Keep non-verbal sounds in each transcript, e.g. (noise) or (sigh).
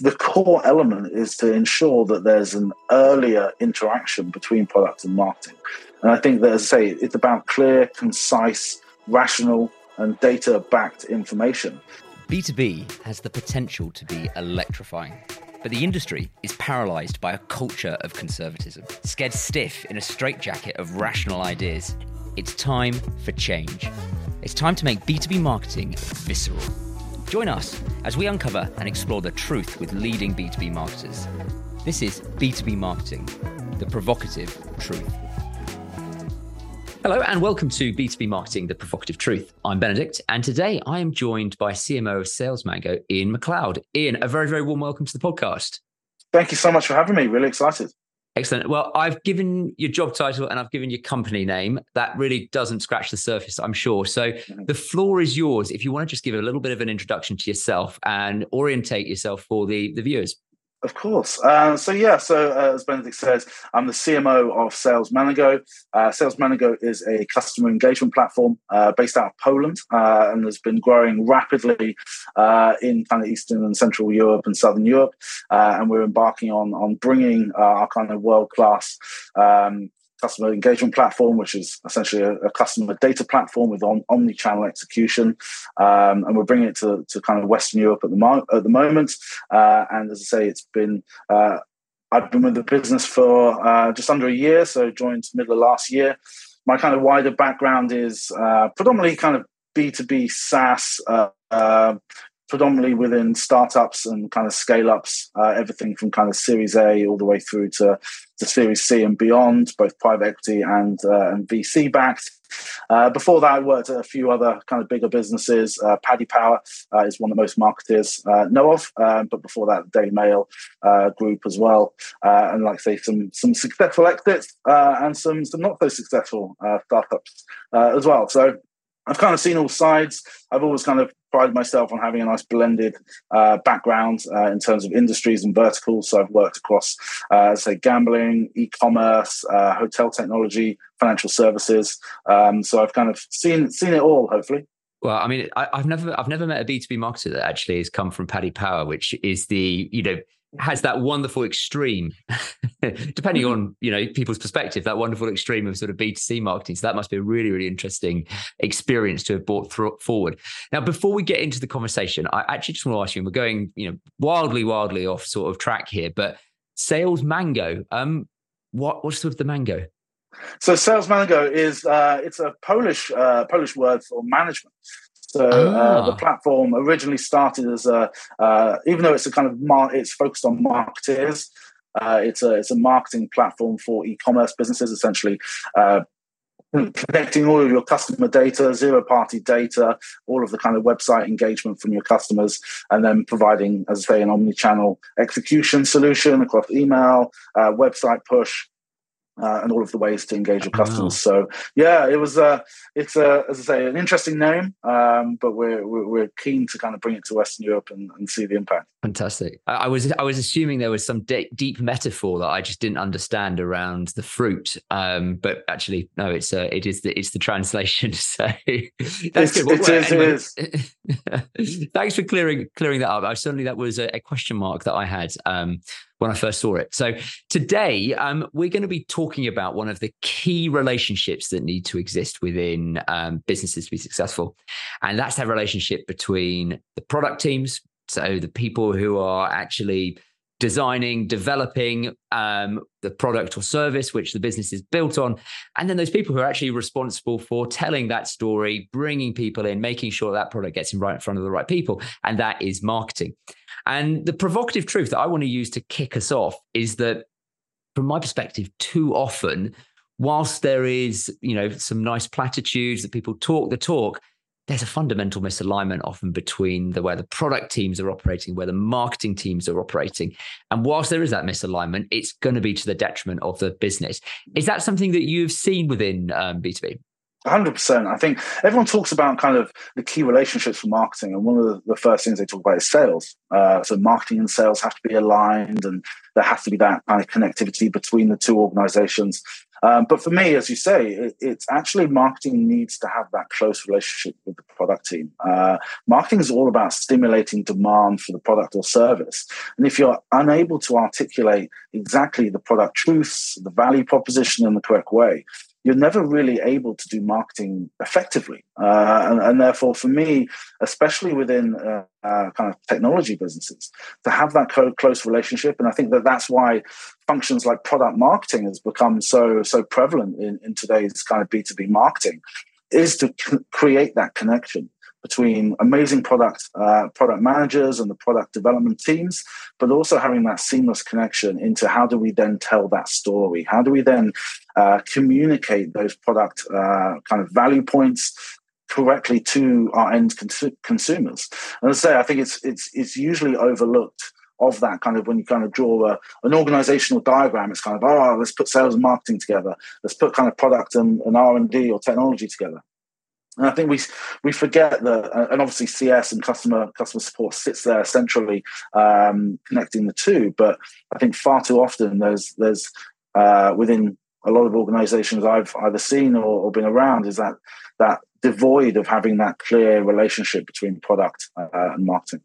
the core element is to ensure that there's an earlier interaction between product and marketing. And I think that, as I say, it's about clear, concise, rational, and data backed information. B2B has the potential to be electrifying. But the industry is paralysed by a culture of conservatism, scared stiff in a straitjacket of rational ideas. It's time for change. It's time to make B2B marketing visceral. Join us as we uncover and explore the truth with leading B2B marketers. This is B2B Marketing, the provocative truth. Hello and welcome to B2B Marketing, the provocative truth. I'm Benedict, and today I am joined by CMO of Sales Manago, Ian Macleod. Ian, a very, very warm welcome to the podcast. Thank you so much for having me. Really excited. Excellent. Well, I've given your job title and I've given your company name. That really doesn't scratch the surface, I'm sure. So the floor is yours if you want to just give a little bit of an introduction to yourself and orientate yourself for the, the viewers. Of course. Uh, so yeah, so uh, as Benedict says, I'm the CMO of Sales Manago. Uh, Sales Manago is a customer engagement platform uh, based out of Poland uh, and has been growing rapidly uh, in kind of Eastern and Central Europe and Southern Europe. and we're embarking on on bringing our kind of world class um, customer engagement platform, which is essentially a, a customer data platform with on, omni-channel execution, um, and we're bringing it to, to kind of Western Europe at the, mo- at the moment. Uh, and as I say, it's been uh, I've been with the business for uh, just under a year, so joined middle of last year. My kind of wider background is uh, predominantly kind of B two B SaaS. Uh, uh, predominantly within startups and kind of scale ups, uh, everything from kind of Series A all the way through to, to Series C and beyond, both private equity and, uh, and VC backed. Uh, before that, I worked at a few other kind of bigger businesses. Uh, Paddy Power uh, is one the most marketers uh, know of, but before that, Daily Mail Group as well, and like I say, some some successful exits and some some not so successful startups as well. So I've kind of seen all sides. I've always kind of prided myself on having a nice blended uh, background uh, in terms of industries and verticals. So I've worked across, uh, say, gambling, e-commerce, uh, hotel technology, financial services. Um, so I've kind of seen seen it all. Hopefully. Well, I mean, I, have never I've never met a B two B marketer that actually has come from Paddy Power, which is the you know has that wonderful extreme, (laughs) depending mm-hmm. on you know people's perspective, that wonderful extreme of sort of B two C marketing. So that must be a really really interesting experience to have brought through, forward. Now, before we get into the conversation, I actually just want to ask you. We're going you know wildly wildly off sort of track here, but sales mango. Um, what what's sort of the mango? So sales mango is uh, it's a Polish uh, Polish word for management. So uh, the ah. platform originally started as a, uh, even though it's a kind of mar- it's focused on marketers. Uh, it's a it's a marketing platform for e-commerce businesses, essentially uh, connecting all of your customer data, zero party data, all of the kind of website engagement from your customers, and then providing, as I say, an omni-channel execution solution across email, uh, website push, uh, and all of the ways to engage with customers. Wow. So yeah, it was uh, it's a as I say an interesting name, um, but we're, we're, we're keen to kind of bring it to Western Europe and, and see the impact. Fantastic. I, I, was I was assuming there was some de- deep metaphor that I just didn't understand around the fruit, um, but actually no, it's uh, it is the it's the translation. (laughs) So that's it's, good. Well, it anyway, is, it is. (laughs) thanks for clearing clearing that up. I, certainly that was a, a question mark that I had. Um, when I first saw it. So today, um, we're going to be talking about one of the key relationships that need to exist within um, businesses to be successful, and that's that relationship between the product teams, so the people who are actually designing, developing um, the product or service which the business is built on, and then those people who are actually responsible for telling that story, bringing people in, making sure that product gets in right in front of the right people, and that is marketing. And the provocative truth that I want to use to kick us off is that, from my perspective, too often, whilst there is, you know, some nice platitudes that people talk the talk, there's a fundamental misalignment often between the where the product teams are operating, where the marketing teams are operating. And whilst there is that misalignment, it's going to be to the detriment of the business. Is that something that you've seen within um, B2B? Hundred percent. I think everyone talks about kind of the key relationships for marketing, and one of the, first things they talk about is sales. Uh, so marketing and sales have to be aligned, and there has to be that kind of connectivity between the two organizations. Um, but for me, as you say, it, it's actually marketing needs to have that close relationship with the product team. Uh, marketing is all about stimulating demand for the product or service. And if you're unable to articulate exactly the product truths, the value proposition in the correct way, you're never really able to do marketing effectively. Uh, and, and, therefore, for me, especially within uh, uh, kind of technology businesses, to have that co- close relationship, and I think that that's why functions like product marketing has become so so prevalent in, in today's kind of B two B marketing, is to c- create that connection between amazing product uh, product managers and the product development teams, but also having that seamless connection into how do we then tell that story? How do we then uh, communicate those product uh, kind of value points correctly to our end cons- consumers? And I say, I think it's it's it's usually overlooked of that kind of when you kind of draw a, an organizational diagram it's kind of oh let's put sales and marketing together let's put kind of product and, and r&d or technology together and I think we we forget that, uh, and obviously CS and customer customer support sits there centrally, um, connecting the two. But I think far too often there's there's uh, within a lot of organisations I've either seen or, or, been around is that that devoid of having that clear relationship between product uh, and marketing.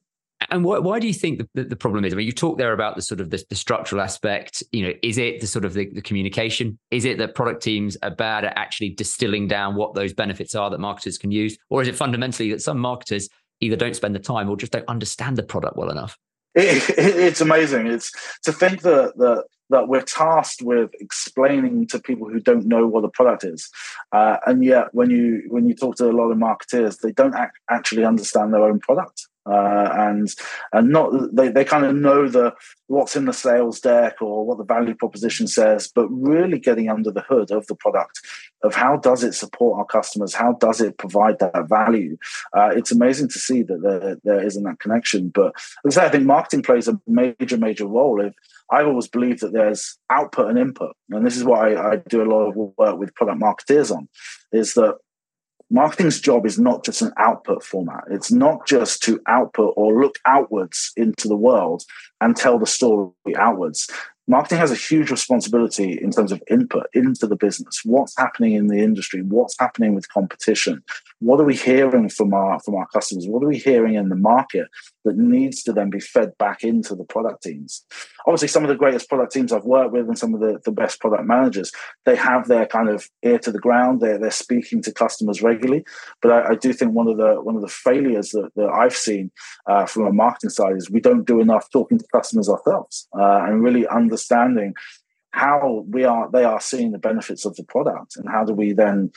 And why, why do you think the, the, problem is? I mean, you talk there about the sort of the, the structural aspect. You know, is it the sort of the, the, communication? Is it that product teams are bad at actually distilling down what those benefits are that marketers can use, or is it fundamentally that some marketers either don't spend the time or just don't understand the product well enough? It, it, it's amazing. It's to think that that that we're tasked with explaining to people who don't know what a product is, uh, and yet when you when you talk to a lot of marketers, they don't ac- actually understand their own product uh, and and not they, they kind of know the what's in the sales deck or what the value proposition says but really getting under the hood of the product of how does it support our customers? How does it provide that value? Uh, it's amazing to see that there, there isn't that connection. But as I, say, I think marketing plays a major major role. If I've always believed that there's output and input, and this is what I, I do a lot of work with product marketeers on, is that marketing's job is not just an output format. It's not just to output or look outwards into the world and tell the story outwards. Marketing has a huge responsibility in terms of input into the business. What's happening in the industry? What's happening with competition? What are we hearing from our from our customers? What are we hearing in the market that needs to then be fed back into the product teams. Obviously some of the greatest product teams i've worked with and some of the, the best product managers they have their kind of ear to the ground. They're, they're speaking to customers regularly. But I, I do think one of the one of the failures that, that i've seen uh, from a marketing side is we don't do enough talking to customers ourselves uh, and really understanding how we are they are seeing the benefits of the product and how do we then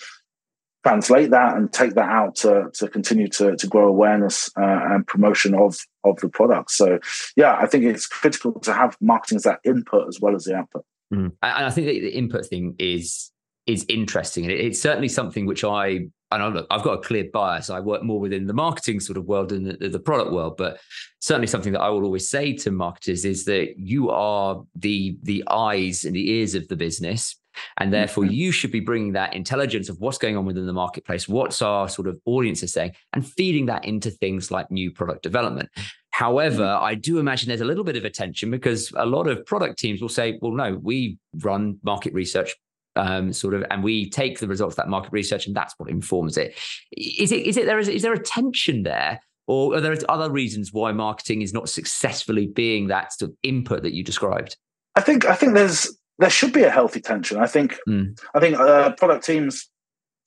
translate that and take that out to, to continue to, to grow awareness uh, and promotion of of the product so yeah i think it's critical to have marketing as that input as well as the output mm. and i think the input thing is is interesting and it's certainly something which i and I, look, I've got a clear bias. I work more within the marketing sort of world than the, the, product world, but certainly something that I will always say to marketers is that you are the the eyes and the ears of the business, and therefore mm-hmm. you should be bringing that intelligence of what's going on within the marketplace, what's our sort of audience is saying, and feeding that into things like new product development. However, mm-hmm. I do imagine there's a little bit of a tension because a lot of product teams will say, well, no, we run market research um, sort of, and we take the results of that market research, and that's what informs it. Is it is it there is, is there a tension there, or are there other reasons why marketing is not successfully being that sort of input that you described? I think I think there's there should be a healthy tension. I think mm. I think uh, product teams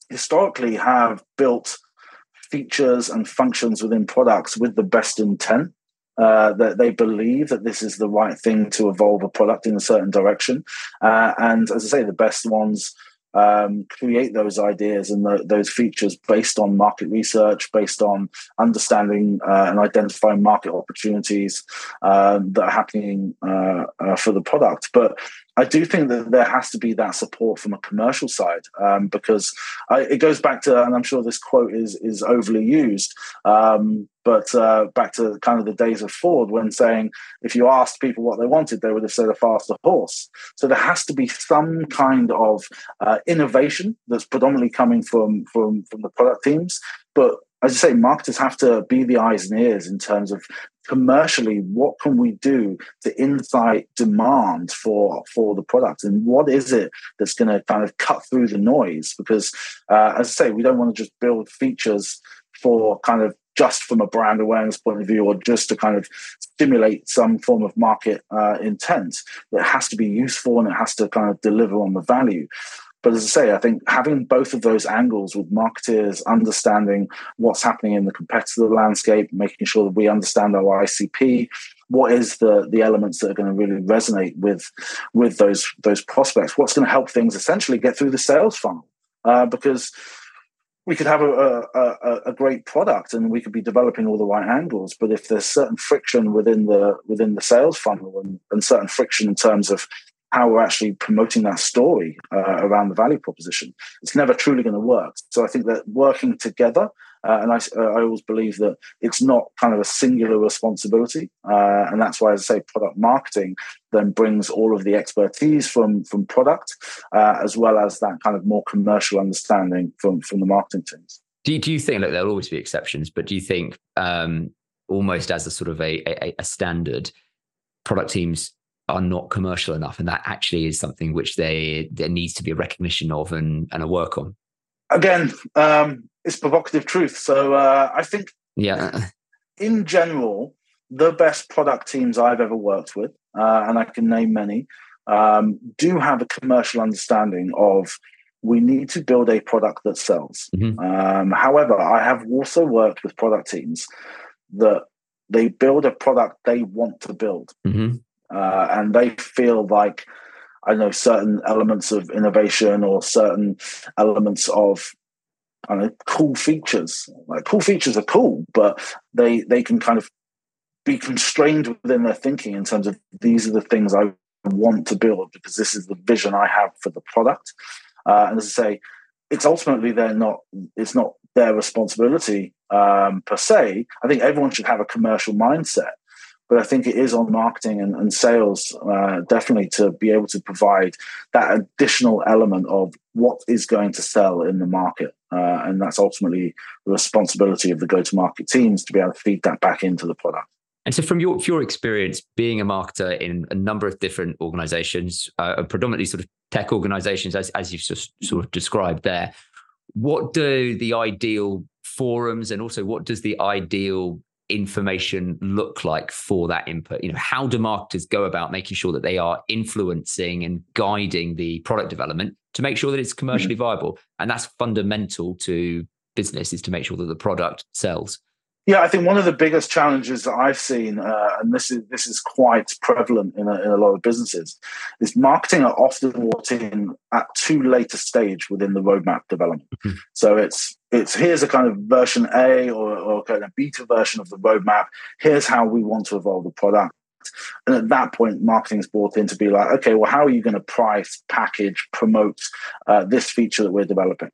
historically have built features and functions within products with the best intent uh, that they believe that this is the right thing to evolve a product in a certain direction. Uh, and as I say, the best ones um, create those ideas and the, those features based on market research, based on understanding uh, and identifying market opportunities um, that are happening uh, uh, for the product. But I do think that there has to be that support from a commercial side um, because I, it goes back to, and I'm sure this quote is is overly used, um, but uh, back to kind of the days of Ford when saying if you asked people what they wanted, they would have said a faster horse. So there has to be some kind of uh, innovation that's predominantly coming from from from the product teams, but as I say, marketers have to be the eyes and ears in terms of commercially what can we do to insight demand for for the product? And what is it that's going to kind of cut through the noise? Because uh, as i say we don't want to just build features for kind of just from a brand awareness point of view or just to kind of stimulate some form of market uh, intent it has to be useful and it has to kind of deliver on the value. But as I say, I think having both of those angles with marketers understanding what's happening in the competitive landscape, making sure that we understand our ICP, what is the the elements that are going to really resonate with with those those prospects, what's going to help things essentially get through the sales funnel, uh, because we could have a, a, a, great product and we could be developing all the right angles but if there's certain friction within the within the sales funnel and, and certain friction in terms of how we're actually promoting that story uh, around the value proposition. It's never truly going to work. So I think that working together, uh, and I, uh, I always believe that it's not kind of a singular responsibility, uh, and that's why, as I say, product marketing then brings all of the expertise from from product, uh, as well as that kind of more commercial understanding from from the marketing teams. Do you, do you think? Look, there'll always be exceptions, but do you think um, almost as a sort of a, a, a standard, product teams are not commercial enough, and that actually is something which they there needs to be a recognition of and and a work on. Again, um, it's provocative truth. So uh, I think, yeah, (laughs) in general, the best product teams I've ever worked with, uh, and I can name many, um, do have a commercial understanding of we need to build a product that sells. Mm-hmm. Um, however, I have also worked with product teams that they build a product they want to build. Mm-hmm uh, and they feel like I know certain elements of innovation or certain elements of I know cool features. Like cool features are cool, but they they can kind of be constrained within their thinking in terms of these are the things I want to build because this is the vision I have for the product. Uh, and as I say, it's ultimately they're not it's not their responsibility um, per se. I think everyone should have a commercial mindset but I think it is on marketing and, and sales uh, definitely to be able to provide that additional element of what is going to sell in the market. Uh, and that's ultimately the responsibility of the go to market teams to be able to feed that back into the product. And so, from your your experience being a marketer in a number of different organizations, uh, predominantly sort of tech organizations, as, as you've just sort of described there, what do the ideal forums and also what does the ideal information look like for that input? You know, how do marketers go about making sure that they are influencing and guiding the product development to make sure that it's commercially mm-hmm. viable? And that's fundamental to business is to make sure that the product sells. Yeah, I think one of the biggest challenges that I've seen, uh, and this is this is quite prevalent in a, in a lot of businesses, is marketing are often brought in at too late a stage within the roadmap development. Mm-hmm. So it's it's here's a kind of version A or, or kind of beta version of the roadmap. Here's how we want to evolve the product. And at that point, marketing is brought in to be like, okay, well, how are you going to price, package, promote uh, this feature that we're developing?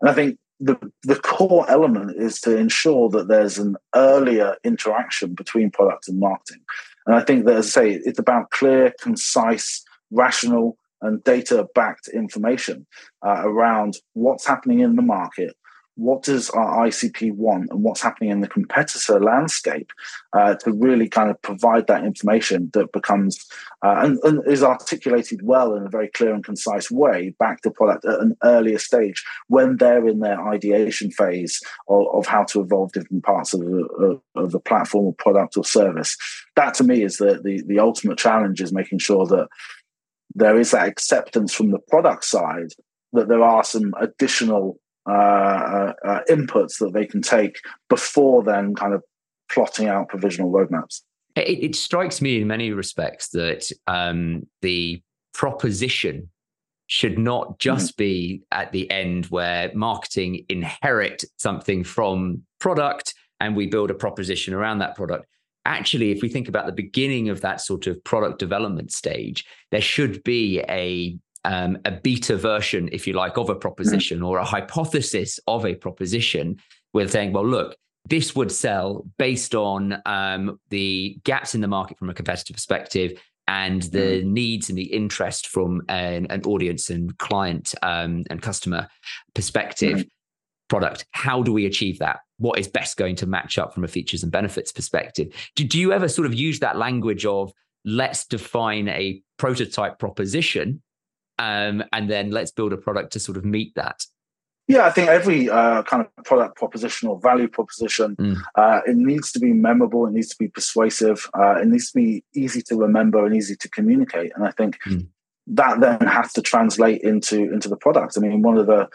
And I think the, the core element is to ensure that there's an earlier interaction between product and marketing. And I think that, as I say, it's about clear, concise, rational, and data backed information uh, around what's happening in the market, what does our ICP want and what's happening in the competitor landscape uh, to really kind of provide that information that becomes uh, and, and, is articulated well in a very clear and concise way back to product at an earlier stage when they're in their ideation phase of, of how to evolve different parts of the, of the platform or product or service. That to me is the, the, the ultimate challenge is making sure that there is that acceptance from the product side that there are some additional uh, uh, uh, inputs that they can take before then kind of plotting out provisional roadmaps. It, it strikes me in many respects that um, the proposition should not just mm-hmm. be at the end where marketing inherit something from product and we build a proposition around that product actually if we think about the beginning of that sort of product development stage there should be a um, a beta version, if you like, of a proposition mm-hmm. or a hypothesis of a proposition with saying, well, look, this would sell based on um, the gaps in the market from a competitive perspective and the mm-hmm. needs and the interest from an, an audience and client um, and customer perspective. Mm-hmm. product. How do we achieve that? What is best going to match up from a features and benefits perspective? Do, do you ever sort of use that language of let's define a prototype proposition um, and then let's build a product to sort of meet that? Yeah, I think every uh, kind of product proposition or value proposition, mm. uh, it needs to be memorable, it needs to be persuasive, uh, it needs to be easy to remember and easy to communicate. And I think mm. that then has to translate into into the product. I mean, one of the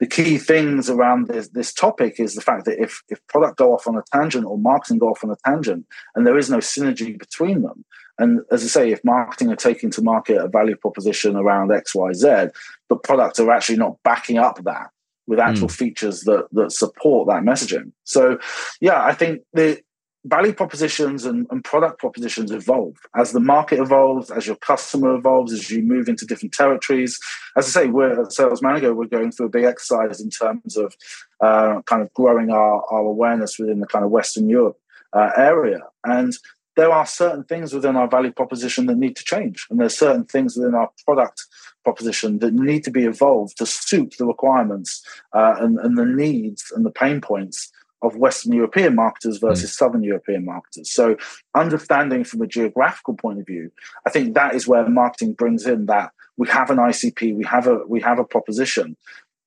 the key things around this, this topic is the fact that if, if product go off on a tangent or marketing go off on a tangent and there is no synergy between them, and as I say, if marketing are taking to market a value proposition around X, Y, Z, but products are actually not backing up that with actual mm. features that that support that messaging. So, yeah, I think the value propositions and, and, product propositions evolve as the market evolves, as your customer evolves, as you move into different territories. As I say, we're at Sales Manago, we're going through a big exercise in terms of uh, kind of growing our, our awareness within the kind of Western Europe uh, area. And there are certain things within our value proposition that need to change. And there's certain things within our product proposition that need to be evolved to suit the requirements uh, and, and the needs and the pain points of Western European marketers versus mm. Southern European marketers. So, understanding from a geographical point of view, I think that is where marketing brings in that we have an ICP, we have a we have a proposition,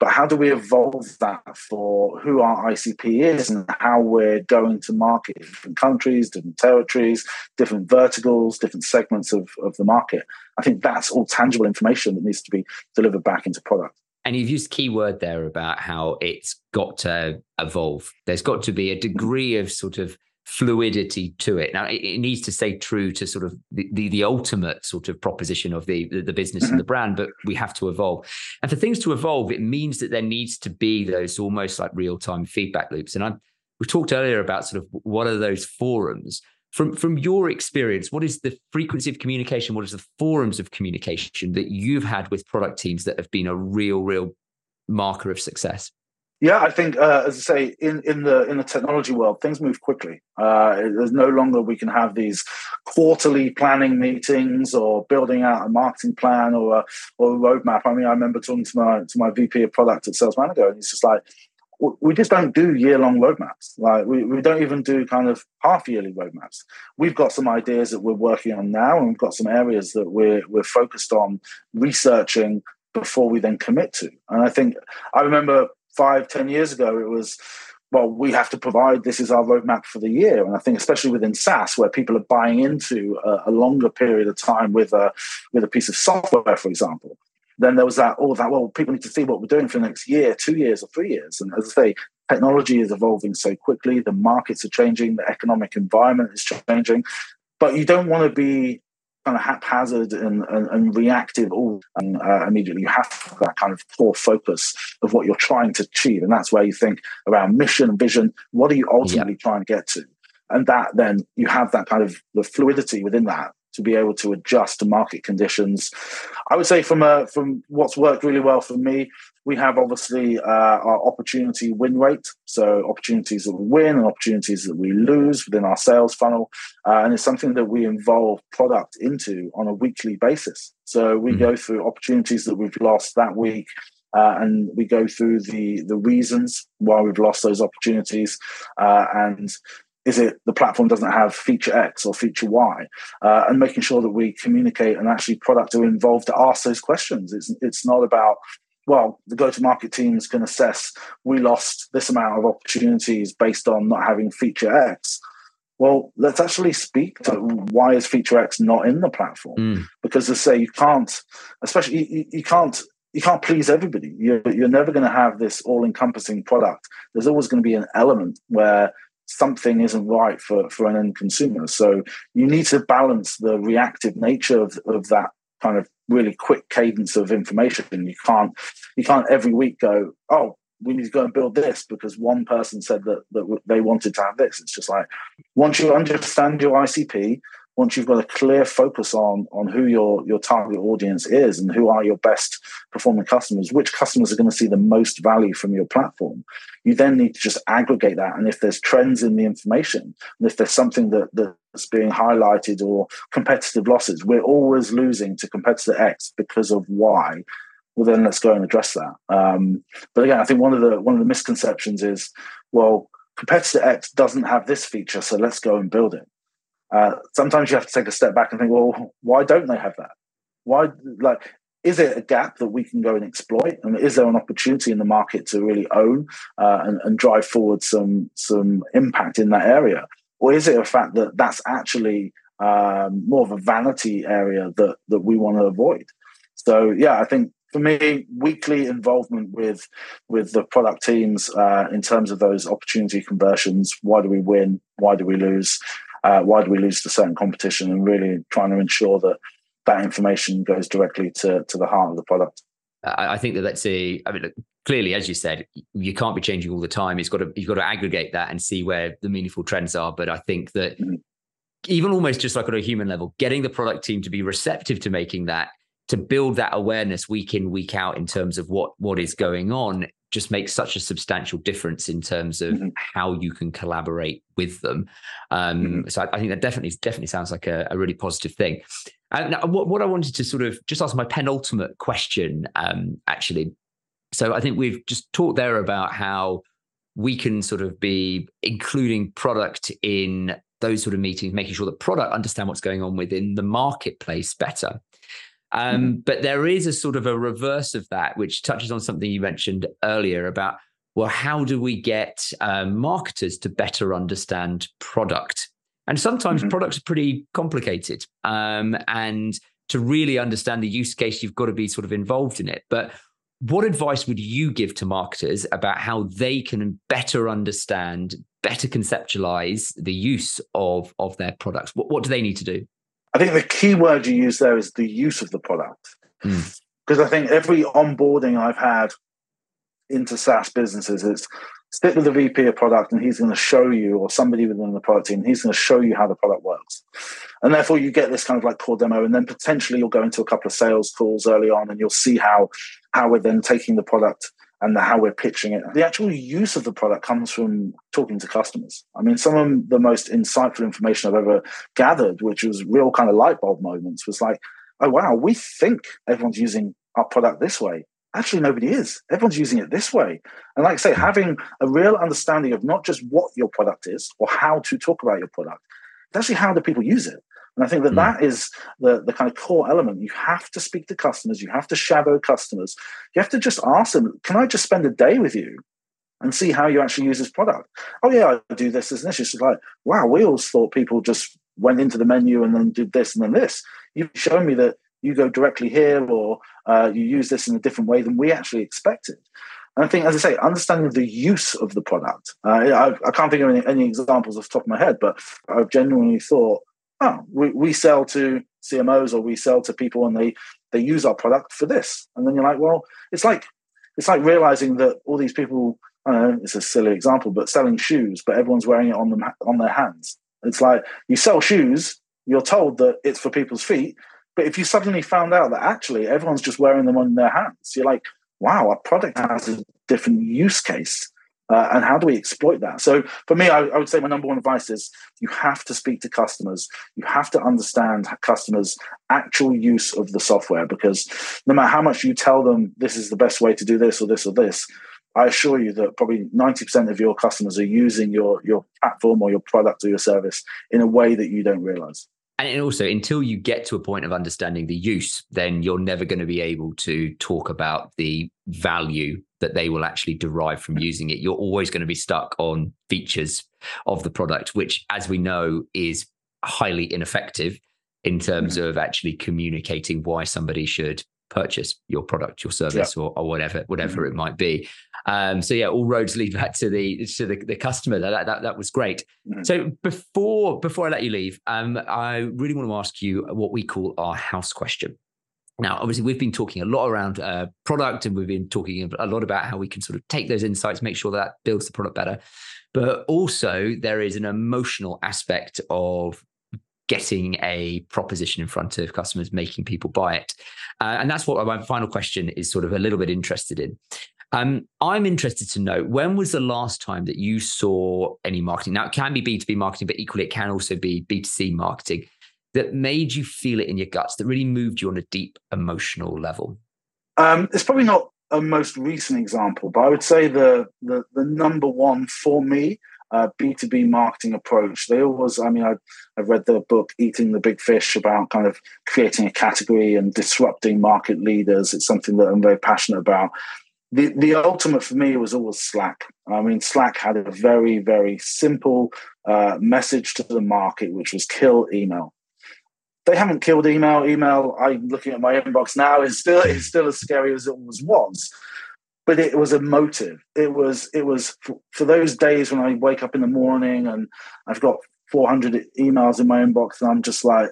but how do we evolve that for who our ICP is and how we're going to market different countries, different territories, different verticals, different segments of, of the market? I think that's all tangible information that needs to be delivered back into product. And you've used keyword there about how it's got to evolve. There's got to be a degree of sort of fluidity to it. Now, it, it needs to stay true to sort of the, the, the ultimate sort of proposition of the, the, the business mm-hmm. and the brand, but we have to evolve. And for things to evolve, it means that there needs to be those almost like real time feedback loops. And I we talked earlier about sort of what are those forums from from your experience what is the frequency of communication? What is the forums of communication that you've had with product teams that have been a real real marker of success? Yeah i think uh, as i say in in the in the technology world things move quickly. Uh, there's no longer we can have these quarterly planning meetings or building out a marketing plan or a, or a roadmap. I mean i remember talking to my to my vp of product at sales manago and he's just like we just don't do year-long roadmaps. Like we, we don't even do kind of half-yearly roadmaps. We've got some ideas that we're working on now, and we've got some areas that we're we're focused on researching before we then commit to. And I think I remember five, ten years ago, it was well, we have to provide this is our roadmap for the year. And I think especially within SaaS, where people are buying into a, a longer period of time with a with a piece of software, for example then there was that all that well people need to see what we're doing for the next year two years or three years. And as i say technology is evolving so quickly the markets are changing the economic environment is changing but you don't want to be kind of haphazard and, and, and reactive all and, uh, immediately. You have that kind of core focus of what you're trying to achieve. And that's where you think around mission and vision. What are you ultimately yeah. trying to get to? And that then you have that kind of the fluidity within that to be able to adjust to market conditions. I would say from a, from what's worked really well for me, we have obviously uh, our opportunity win rate, so opportunities that we win and opportunities that we lose within our sales funnel, uh, and it's something that we involve product into on a weekly basis. So we mm-hmm. go through opportunities that we've lost that week. Uh, and we go through the the reasons why we've lost those opportunities, uh, and is it the platform doesn't have feature X or feature Y, uh, and making sure that we communicate and actually product are involved to ask those questions. It's it's not about well, the go-to-market teams can assess we lost this amount of opportunities based on not having feature X. Well, let's actually speak to why is feature X not in the platform? Mm. Because they say you can't, especially you, you can't you can't please everybody. You're, you're never going to have this all-encompassing product. There's always going to be an element where something isn't right for, for an end consumer. So you need to balance the reactive nature of, of that kind of really quick cadence of information. You can't you can't every week go, oh, we need to go and build this because one person said that that they wanted to have this. It's just like once you understand your ICP, once you've got a clear focus on on who your your target audience is and who are your best performing customers which customers are going to see the most value from your platform you then need to just aggregate that and if there's trends in the information and if there's something that that's being highlighted or competitive losses we're always losing to competitor x because of y well then let's go and address that. Um, but again, I think one of the one of the misconceptions is, well, competitor X doesn't have this feature, so let's go and build it. Uh, sometimes you have to take a step back and think, well, why don't they have that? Why, like, is it a gap that we can go and exploit? And is there an opportunity in the market to really own uh, and, and, drive forward some some impact in that area, or is it a fact that that's actually um, more of a vanity area that that we want to avoid? So, yeah, I think for me, weekly involvement with with the product teams uh, in terms of those opportunity conversions. Why do we win? Why do we lose? Uh, why do we lose to certain competition? And really trying to ensure that that information goes directly to, to the heart of the product. I think that let's say, I mean, look, clearly, as you said, you can't be changing all the time. You've got to you've got to aggregate that and see where the meaningful trends are. But I think that mm-hmm. even almost just like on a human level, getting the product team to be receptive to making that, to build that awareness week in week out in terms of what what is going on, just makes such a substantial difference in terms of mm-hmm. how you can collaborate with them. Um, mm-hmm. So I, I, think that definitely definitely sounds like a, a really positive thing. And what, what I wanted to sort of just ask my penultimate question, um, actually. So I think we've just talked there about how we can sort of be including product in those sort of meetings, making sure that product understand what's going on within the marketplace better. Um, mm-hmm. But there is a sort of a reverse of that, which touches on something you mentioned earlier about well, how do we get um, marketers to better understand product? And sometimes mm-hmm. products are pretty complicated. Um, and to really understand the use case, you've got to be sort of involved in it. But what advice would you give to marketers about how they can better understand, better conceptualize the use of, of their products? What, what do they need to do? I think the key word you use there is the use of the product. Mm. Because I think every onboarding I've had into SaaS businesses, it's stick with the VP of product and he's going to show you, or somebody within the product team, he's going to show you how the product works. And therefore, you get this kind of like core demo, and then potentially you'll go into a couple of sales calls early on, and you'll see how how we're then taking the product and the, how we're pitching it. The actual use of the product comes from talking to customers. I mean, some of the most insightful information I've ever gathered, which was real kind of light bulb moments, was like, oh wow, we think everyone's using our product this way actually nobody is. Everyone's using it this way. And like I say, having a real understanding of not just what your product is or how to talk about your product, but actually how do people use it. And I think that mm. that is the, the kind of core element. You have to speak to customers. You have to shadow customers. You have to just ask them, can I just spend a day with you and see how you actually use this product? Oh, yeah, I do this, this, and this. It's like, wow, we always thought people just went into the menu and then did this and then this. You've shown me that you go directly here or uh, you use this in a different way than we actually expected. And I think, as I say, understanding the use of the product. Uh, I, I, can't think of any, any, examples off the top of my head, but I've genuinely thought, oh, we, we sell to CMOs or we sell to people and they they use our product for this. And then you're like, well, it's like it's like realizing that all these people, I know it's a silly example, but selling shoes, but everyone's wearing it on them on their hands. It's like you sell shoes, you're told that it's for people's feet, but if you suddenly found out that actually everyone's just wearing them on their hands, you're like, wow, our product has a different use case. Uh, and how do we exploit that? So for me, I, I, would say my number one advice is you have to speak to customers. You have to understand customers' actual use of the software because no matter how much you tell them this is the best way to do this or this or this, I assure you that probably 90% of your customers are using your, your platform or your product or your service in a way that you don't realize and also until you get to a point of understanding the use then you're never going to be able to talk about the value that they will actually derive from using it you're always going to be stuck on features of the product which as we know is highly ineffective in terms mm-hmm. of actually communicating why somebody should purchase your product your service yeah. or, or whatever whatever mm-hmm. it might be um, so yeah, all roads lead back to the to the, the customer. That, that that was great. Mm-hmm. So before before I let you leave, um, I really want to ask you what we call our house question. Now, obviously, we've been talking a lot around uh, product, and we've been talking a lot about how we can sort of take those insights, make sure that builds the product better. But also, there is an emotional aspect of getting a proposition in front of customers, making people buy it. Uh, and that's what my final question is sort of a little bit interested in. Um, I'm interested to know when was the last time that you saw any marketing? Now, it can be B2B marketing, but equally, it can also be B2C marketing that made you feel it in your guts, that really moved you on a deep emotional level. Um, it's probably not a most recent example, but I would say the the, the number one for me uh, B2B marketing approach. They always, I mean, I, I've read the book Eating the Big Fish about kind of creating a category and disrupting market leaders. It's something that I'm very passionate about. The, the ultimate for me was always Slack. I mean, Slack had a very, very simple uh, message to the market, which was kill email. They haven't killed email. Email, I'm looking at my inbox now, is still is still as scary as it was once but it was a motive. It was it was for, for, those days when I wake up in the morning and I've got 400 emails in my inbox and I'm just like,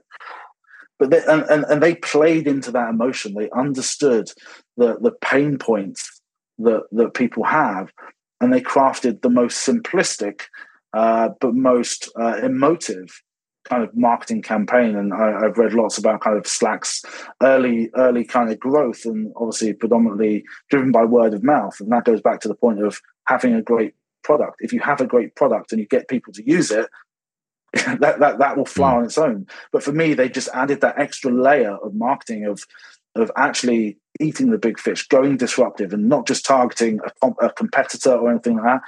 but they, and, and, and they played into that emotion. They understood the the pain points that that people have, and they crafted the most simplistic uh, but most uh, emotive kind of marketing campaign and I, have read lots about kind of slack's early early kind of growth and obviously predominantly driven by word of mouth and that goes back to the point of having a great product. If you have a great product and you get people to use it (laughs) that, that that will fly mm. on its own. But for me they just added that extra layer of marketing of of actually eating the big fish going disruptive and not just targeting a, a competitor or anything like that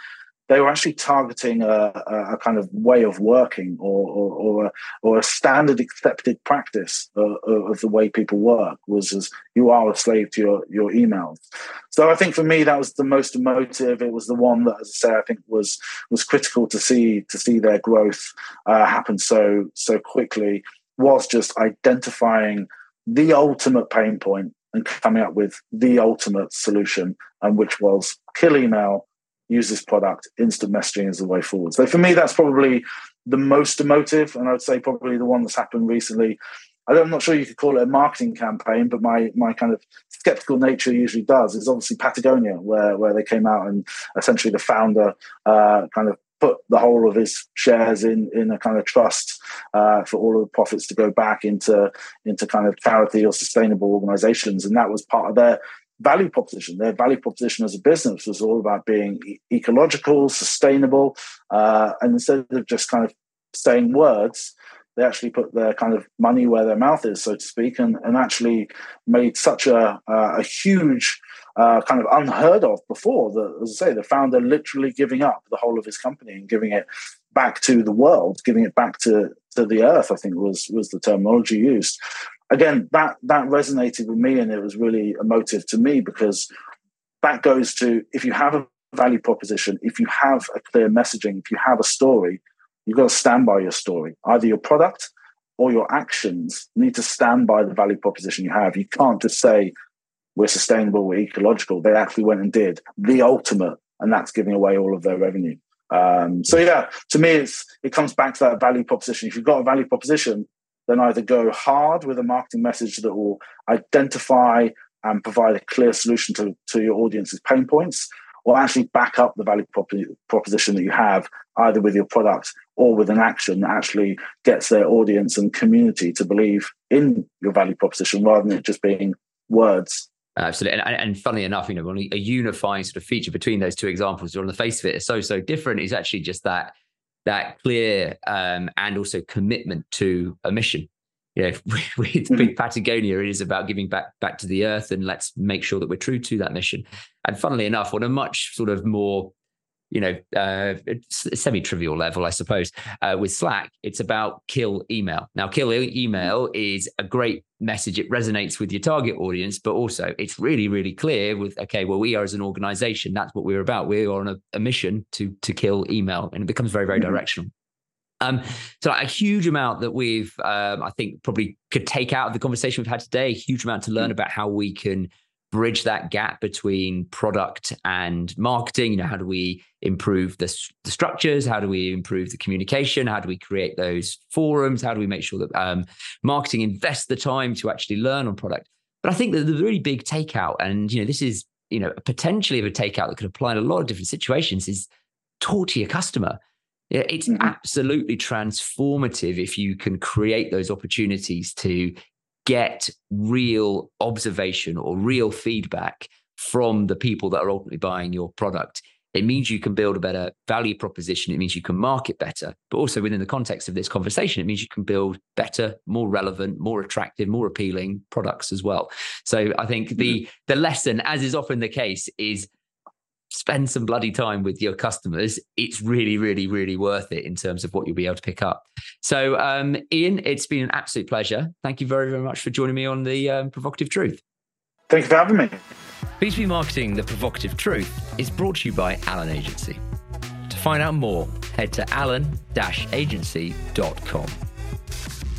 they were actually targeting a, a, kind of way of working or, or, or, a, or a standard accepted practice of, of, the way people work was as you are a slave to your, your emails. So I think for me that was the most emotive. It was the one that, as I say, I think was was critical to see to see their growth uh, happen so so quickly. Was just identifying the ultimate pain point and coming up with the ultimate solution, and which was kill email use this product. Instant messaging is the way forward. So for me, that's probably the most emotive, and I would say probably the one that's happened recently. I'm not sure you could call it a marketing campaign, but my my kind of skeptical nature usually does. Is obviously Patagonia, where where they came out and essentially the founder uh, kind of put the whole of his shares in in a kind of trust uh, for all of the profits to go back into into kind of charity or sustainable organizations, and that was part of their value proposition. Their value proposition as a business was all about being e- ecological, sustainable, uh, and instead of just kind of saying words, they actually put their kind of money where their mouth is, so to speak, and, and actually made such a, uh, a huge uh, kind of unheard of before. The, as I say, the founder literally giving up the whole of his company and giving it back to the world, giving it back to, to the earth. I think was was the terminology used again, that that resonated with me, and it was really emotive to me because that goes to if you have a value proposition, if you have a clear messaging, if you have a story, you've got to stand by your story. Either your product or your actions need to stand by the value proposition you have. You can't just say we're sustainable, we're ecological. They actually went and did the ultimate, and that's giving away all of their revenue. Um, so yeah, to me, it's it comes back to that value proposition. If you've got a value proposition, then either go hard with a marketing message that will identify and provide a clear solution to, to your audience's pain points, or actually back up the value prop- proposition that you have, either with your product or with an action that actually gets their audience and community to believe in your value proposition rather than it just being words. Absolutely. And, and funnily enough, you know, a unifying sort of feature between those two examples, on the face of it, is so, so different, is actually just that that clear um, and also commitment to a mission. You know, (laughs) with mm-hmm. Patagonia, it is about giving back back to the earth, and let's make sure that we're true to that mission. And funnily enough, on a much sort of more you know, uh, semi-trivial level, I suppose. Uh, with Slack, it's about kill email. Now, kill email is a great message. It resonates with your target audience, but also it's really, really clear with okay, well, we are as an organization, that's what we're about. We're on a, a mission to to kill email, and it becomes very, very mm-hmm. directional. Um, so a huge amount that we've, um, I think, probably could take out of the conversation we've had today. A huge amount to learn mm. about how we can bridge that gap between product and marketing? You know how do we improve the, the, structures? How do we improve the communication? How do we create those forums? How do we make sure that um, marketing invests the time to actually learn on product? But i think that the really big takeout and you know this is you know potentially of a takeout that could apply in a lot of different situations is talk to your customer. It's mm-hmm. absolutely transformative if you can create those opportunities to get real observation or real feedback from the people that are ultimately buying your product It means you can build a better value proposition. It means you can market better. But also within the context of this conversation, it means you can build better, more relevant, more attractive, more appealing products as well. So I think the mm-hmm. the lesson, as is often the case, is spend some bloody time with your customers. It's really, really, really worth it in terms of what you'll be able to pick up. So, um, Ian, it's been an absolute pleasure. Thank you very, very much for joining me on the um, Provocative Truth. Thanks for having me. B2B Marketing The Provocative Truth is brought to you by Alan Agency. To find out more, head to alan agency.com.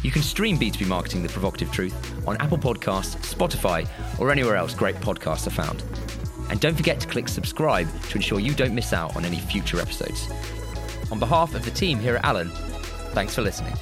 You can stream B2B Marketing The Provocative Truth on Apple Podcasts, Spotify, or anywhere else great podcasts are found. And don't forget to click subscribe to ensure you don't miss out on any future episodes. On behalf of the team here at Alan, thanks for listening.